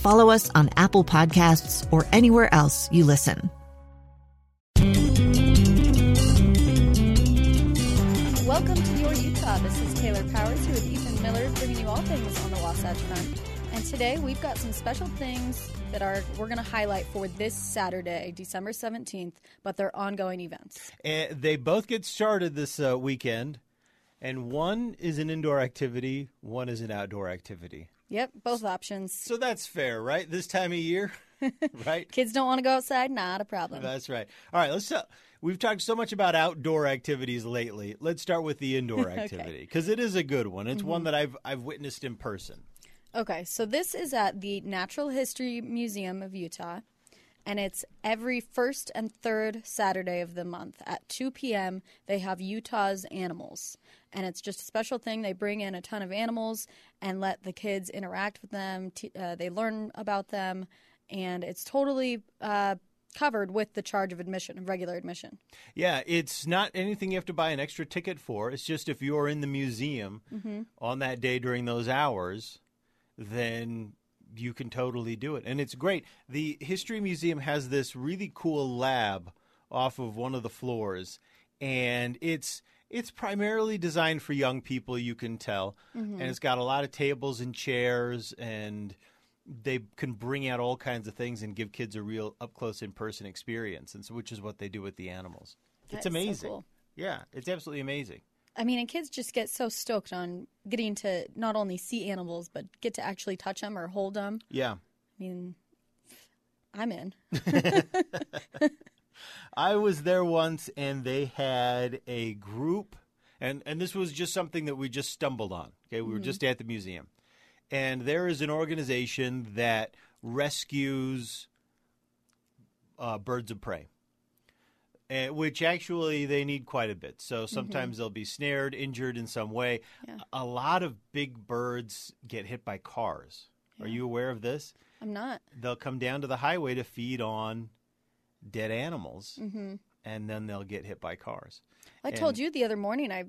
follow us on Apple Podcasts, or anywhere else you listen. Welcome to Your Utah. This is Taylor Powers here with Ethan Millard, bringing you all things on the Wasatch Front. And today we've got some special things that are we're going to highlight for this Saturday, December seventeenth, but they're ongoing events. And they both get started this uh, weekend, and one is an indoor activity, one is an outdoor activity. Yep, both options. So that's fair, right? This time of year, right? Kids don't want to go outside, not a problem. That's right. All right, let's. Uh, we've talked so much about outdoor activities lately. Let's start with the indoor activity because okay. it is a good one. It's mm-hmm. one that I've I've witnessed in person. Okay, so this is at the Natural History Museum of Utah, and it's every first and third Saturday of the month at 2 p.m. They have Utah's animals, and it's just a special thing. They bring in a ton of animals and let the kids interact with them. T- uh, they learn about them, and it's totally uh, covered with the charge of admission, of regular admission. Yeah, it's not anything you have to buy an extra ticket for. It's just if you're in the museum mm-hmm. on that day during those hours then you can totally do it. And it's great. The History Museum has this really cool lab off of one of the floors, and it's it's primarily designed for young people, you can tell. Mm-hmm. And it's got a lot of tables and chairs and they can bring out all kinds of things and give kids a real up close in person experience, and so which is what they do with the animals. That it's amazing. So cool. Yeah, it's absolutely amazing. I mean, and kids just get so stoked on getting to not only see animals, but get to actually touch them or hold them. Yeah. I mean, I'm in. I was there once and they had a group and and this was just something that we just stumbled on. Okay, we mm-hmm. were just at the museum. And there is an organization that rescues uh, birds of prey. Uh, which actually they need quite a bit. So mm-hmm. sometimes mm-hmm. they'll be snared, injured in some way. Yeah. A lot of big birds get hit by cars. Yeah. Are you aware of this? I'm not. They'll come down to the highway to feed on dead animals, mm-hmm. and then they'll get hit by cars. I and, told you the other morning I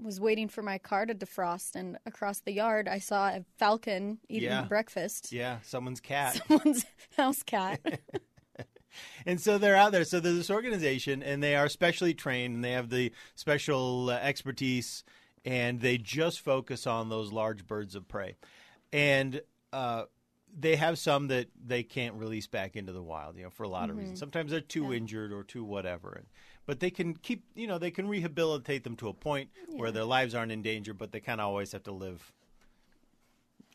was waiting for my car to defrost, and across the yard I saw a falcon eating yeah. breakfast. Yeah, someone's cat. Someone's house cat. and so they're out there. So there's this organization, and they are specially trained, and they have the special uh, expertise, and they just focus on those large birds of prey. And uh, they have some that they can't release back into the wild, you know, for a lot mm-hmm. of reasons. Sometimes they're too yeah. injured or too whatever. But they can keep, you know, they can rehabilitate them to a point yeah. where their lives aren't in danger, but they kind of always have to live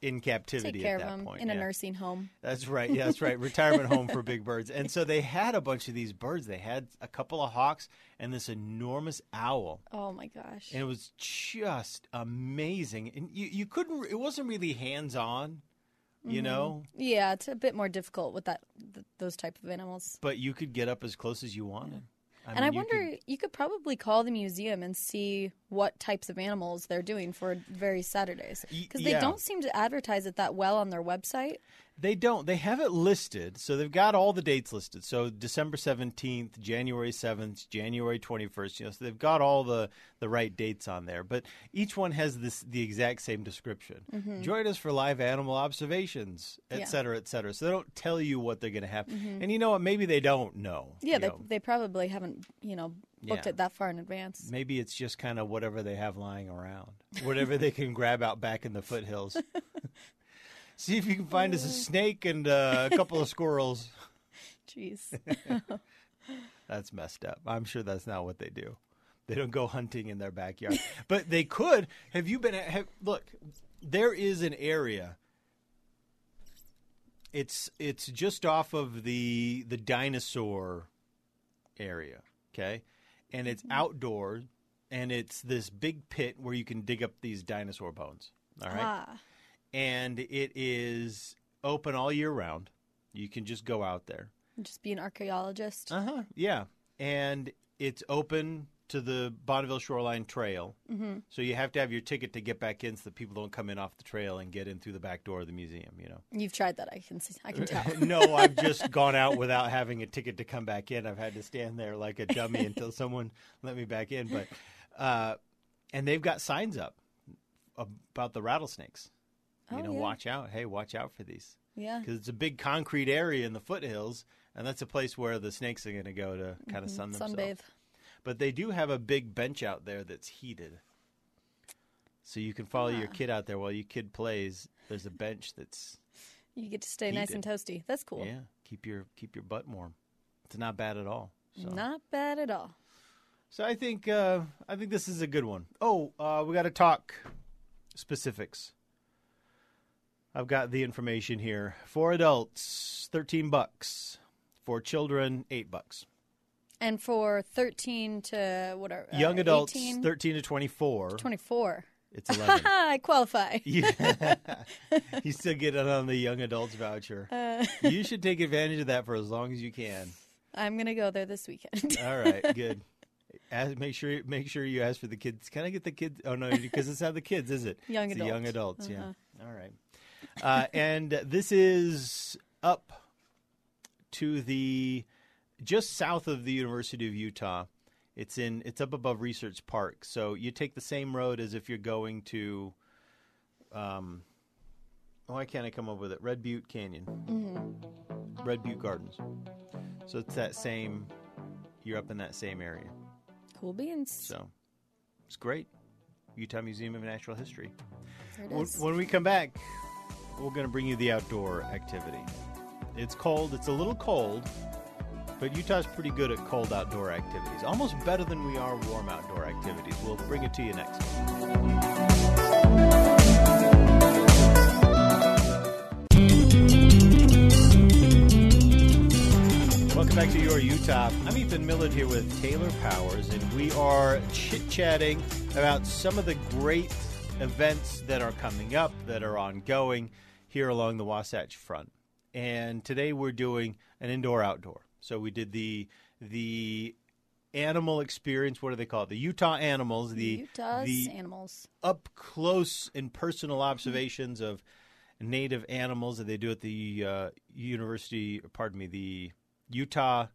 in captivity Take care at that of them point. in yeah. a nursing home. That's right. Yeah, that's right. Retirement home for big birds. And so they had a bunch of these birds. They had a couple of hawks and this enormous owl. Oh my gosh! And it was just amazing. And you you couldn't. It wasn't really hands on. You mm-hmm. know. Yeah, it's a bit more difficult with that th- those type of animals. But you could get up as close as you wanted. I and mean, I wonder, you could... you could... probably call the museum and see what types of animals they're doing for various Saturdays. Because they yeah. don't seem to advertise it that well on their website. They don't. They have it listed. So they've got all the dates listed. So December 17th, January 7th, January 21st. You know, so they've got all the, the right dates on there. But each one has this the exact same description. Mm-hmm. Join us for live animal observations, et yeah. cetera, et cetera. So they don't tell you what they're going to have. Mm-hmm. And you know what? Maybe they don't know. Yeah, they, know. they probably haven't, you know, booked yeah. it that far in advance. Maybe it's just kind of whatever they have lying around, whatever they can grab out back in the foothills. See if you can find us a snake and uh, a couple of squirrels. Jeez. That's messed up. I'm sure that's not what they do. They don't go hunting in their backyard, but they could. Have you been? Have, look, there is an area. It's it's just off of the the dinosaur area, okay, and it's outdoors, and it's this big pit where you can dig up these dinosaur bones. All right, Ah, and it is open all year round. You can just go out there. just be an archaeologist. Uh huh. Yeah, and it's open to the Bonneville Shoreline Trail. Mm-hmm. So you have to have your ticket to get back in, so that people don't come in off the trail and get in through the back door of the museum. You know. You've tried that. I can. see- I can tell. no, I've just gone out without having a ticket to come back in. I've had to stand there like a dummy until someone let me back in. But uh, and they've got signs up about the rattlesnakes. You Oh, know, yeah. watch out. Hey, watch out for these Yeah. because it's a big concrete area in the foothills, and that's a place where the snakes are going to go to kind of sun themselves. Mm-hmm. Sunbathe. But they do have a big bench out there that's heated, so you can follow your kid out there while your kid plays. There's a bench that's You get to stay nice and toasty. That's cool. yeah, keep your keep your butt warm. It's not bad at all. So, Not bad at all. so I think uh, I think this is a good one. Oh, uh, we got to talk specifics. I've got the information here. For adults, thirteen bucks. For children, eight bucks. And for 13 to what are uh, Young adults, 18, thirteen to twenty-four. 24. It's eleven. I qualify. Yeah. you still get it on the young adults voucher. Uh, you should take advantage of that for as long as you can. I'm going to go there this weekend. All right, good. Ask, make sure make sure you ask for the kids. Can I get the kids? Oh no, because it's not the kids, is it? Young it's the young adults. adults. Uh-huh. Yeah. All right. Uh, and this is up to the just south of the University of Utah. It's in it's up above Research Park. So you take the same road as if you're going to. Um, why can't I come up with it? Red Butte Canyon, Red Butte Gardens. So it's that same. You're up in that same area. cool beans. So it's great. Utah Museum of Natural History. When we come back, we're going to bring you the outdoor activity. It's cold. It's a little cold, but Utah's pretty good at cold outdoor activities. Almost better than we are warm outdoor activities. We'll bring it to you next. Welcome back to Your Utah. I'm Ethan Millard here with Taylor Powers, and we are chit chatting about some of the great events that are coming up, that are ongoing here along the Wasatch Front. And today we're doing an indoor outdoor. So we did the the animal experience. What do they call it? The Utah animals. The Utah's the animals. up close and personal observations of native animals that they do at the uh, university. Pardon me, the Utah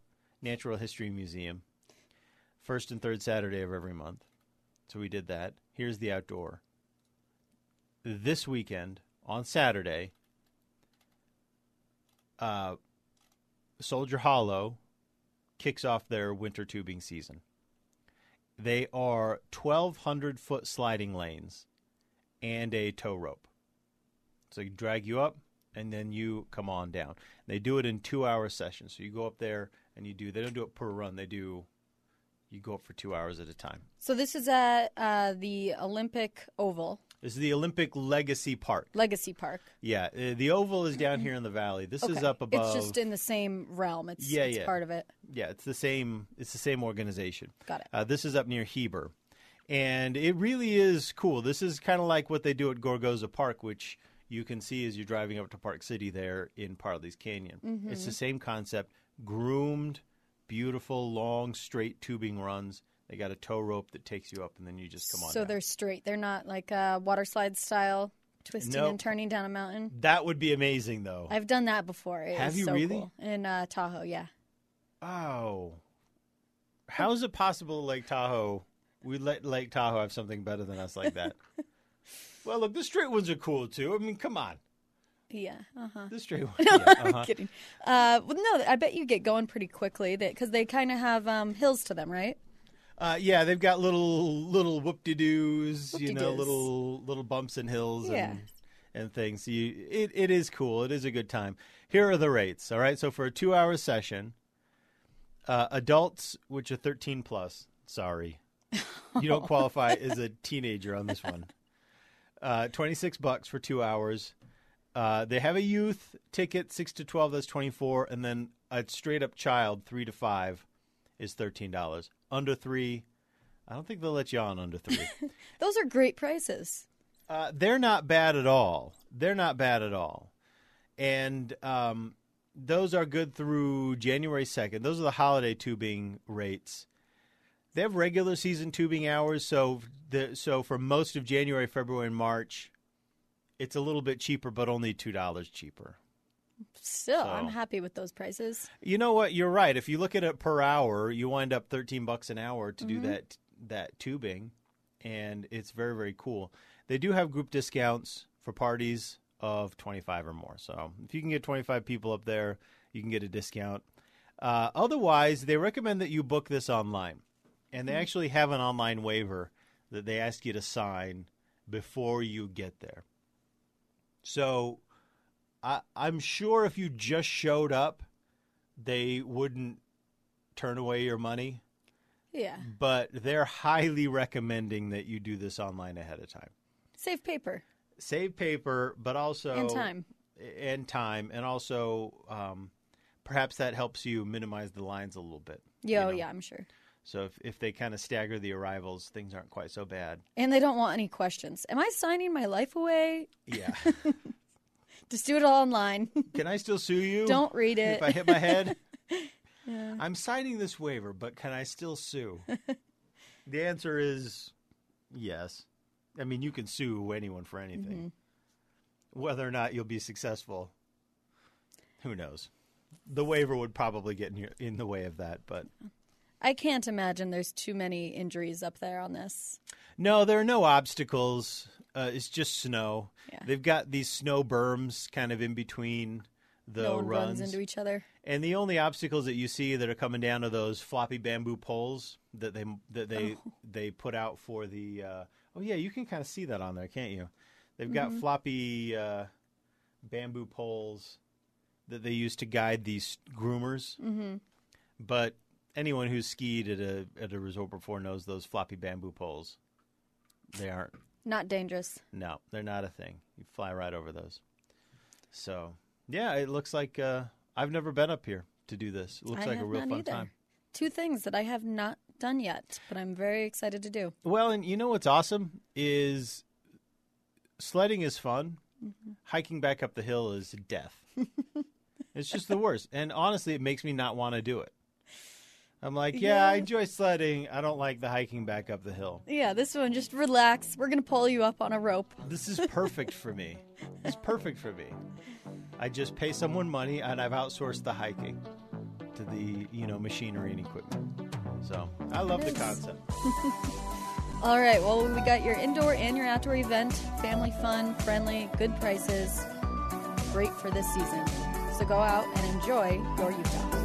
Natural History Museum. First and third Saturday of every month. So we did that. Here's the outdoor. This weekend on Saturday, uh, Soldier Hollow kicks off their winter tubing season. They are 1,200 foot sliding lanes and a tow rope. So they drag you up and then you come on down. They do it in two hour sessions. So you go up there and you do, they don't do it per run. They do, you go up for two hours at a time. So this is at uh, the Olympic Oval, This is the Olympic Legacy Park. Legacy Park. Yeah, uh, the oval is down here in the valley. This is up above. It's just in the same realm. It's, Yeah, it's yeah. part of it. yeah, it's the same. It's the same organization. Got it. Uh, this is up near Heber, and it really is cool. This is kind of like what they do at Gorgoza Park, which you can see as you're driving up to Park City there in Parley's Canyon. Mm-hmm. It's the same concept: groomed, beautiful, long, straight tubing runs. They got a tow rope that takes you up, and then you just come on. So down. they're straight. They're not like uh, water slide style, twisting Nope. and turning down a mountain. that would be amazing, though. I've done that before. It Have you so really? Cool. In uh, Tahoe, yeah. Oh, how is it possible Lake Tahoe? We let Lake Tahoe have something better than us like that. well, look, the straight ones are cool too. I mean, come on, Yeah. Uh huh. the straight ones. yeah, uh-huh. I'm kidding. Uh, well, no, I bet you get going pretty quickly because they kind of have um, hills to them, right? Uh, yeah, they've got little little whoop de doos, you know, little little bumps and hills Yeah. and and things. You, it it is cool. It is a good time. Here are the rates. All right, so for a two hour session, Uh, adults, which are 13 plus, sorry. You don't qualify as a teenager on this one. Uh, 26 bucks for two hours. Uh, they have a youth ticket, 6 to 12, that's 24. And then a straight up child, 3 to 5, is $13. Under 3, I don't think they'll let you on under 3. Those are great prices. Uh, they're not bad at all. They're not bad at all. And um, those are good through January 2nd. Those are the holiday tubing rates. They have regular season tubing hours, so the, so for most of January, February, and March, it's a little bit cheaper, but only two dollars cheaper. Still, So- I'm happy with those prices. You know what? You're right. If you look at it per hour, you wind up thirteen bucks an hour to do that that tubing, and it's very very cool. They do have group discounts for parties of twenty five or more. So if you can get twenty five people up there, you can get a discount. Uh, otherwise, they recommend that you book this online, and they actually have an online waiver that they ask you to sign before you get there. So I, I'm sure if you just showed up, they wouldn't turn away your money, Yeah. but they're highly recommending that you do this online ahead of time. Save paper Save paper, but also and time. and time, and also um, perhaps that helps you minimize the lines a little bit. Yeah, you oh, know? yeah, I'm sure. So if, if they kind of stagger the arrivals, things aren't quite so bad. And they don't want any questions. Am I signing my life away? Yeah. Just do it all online. Can I still sue you? don't read it. if I hit my head. I'm signing this waiver, but can I still sue? the answer is yes. I mean, you can sue anyone for anything. Mm-hmm. Whether or not you'll be successful, who knows? The waiver would probably get in, your, in the way of that, but I can't imagine there's too many injuries up there on this. no, there are no obstacles. Uh, it's just snow. Yeah. They've got these snow berms kind of in between the no runs. runs into each other. And the only obstacles that you see that are coming down are those floppy bamboo poles that they that they they put out for the. Uh, oh yeah, you can kind of see that on there, can't you? They've got floppy uh, bamboo poles that they use to guide these groomers. Mm-hmm. But anyone who's skied at a at a resort before knows those floppy bamboo poles. They aren't. Not dangerous. No, they're not a thing. You fly right over those. So yeah, it looks like uh, I've never been up here to do this. It looks I like a real fun either. time. Two things that I have not done yet, but I'm very excited to do. Well, and you know what's awesome is sledding is fun. Mm-hmm. Hiking back up the hill is death. it's just the worst. And honestly, it makes me not want to do it. I'm like, yeah, I enjoy sledding. I don't like the hiking back up the hill. Yeah, this one, just relax. We're going to pull you up on a rope. This is perfect for me. It's perfect for me. I just pay someone money and I've outsourced the hiking to the, you know, machinery and equipment. So I love the concept. All right, well, we got your indoor and your outdoor event. Family fun, friendly, good prices. Great for this season. So go out and enjoy your Utah.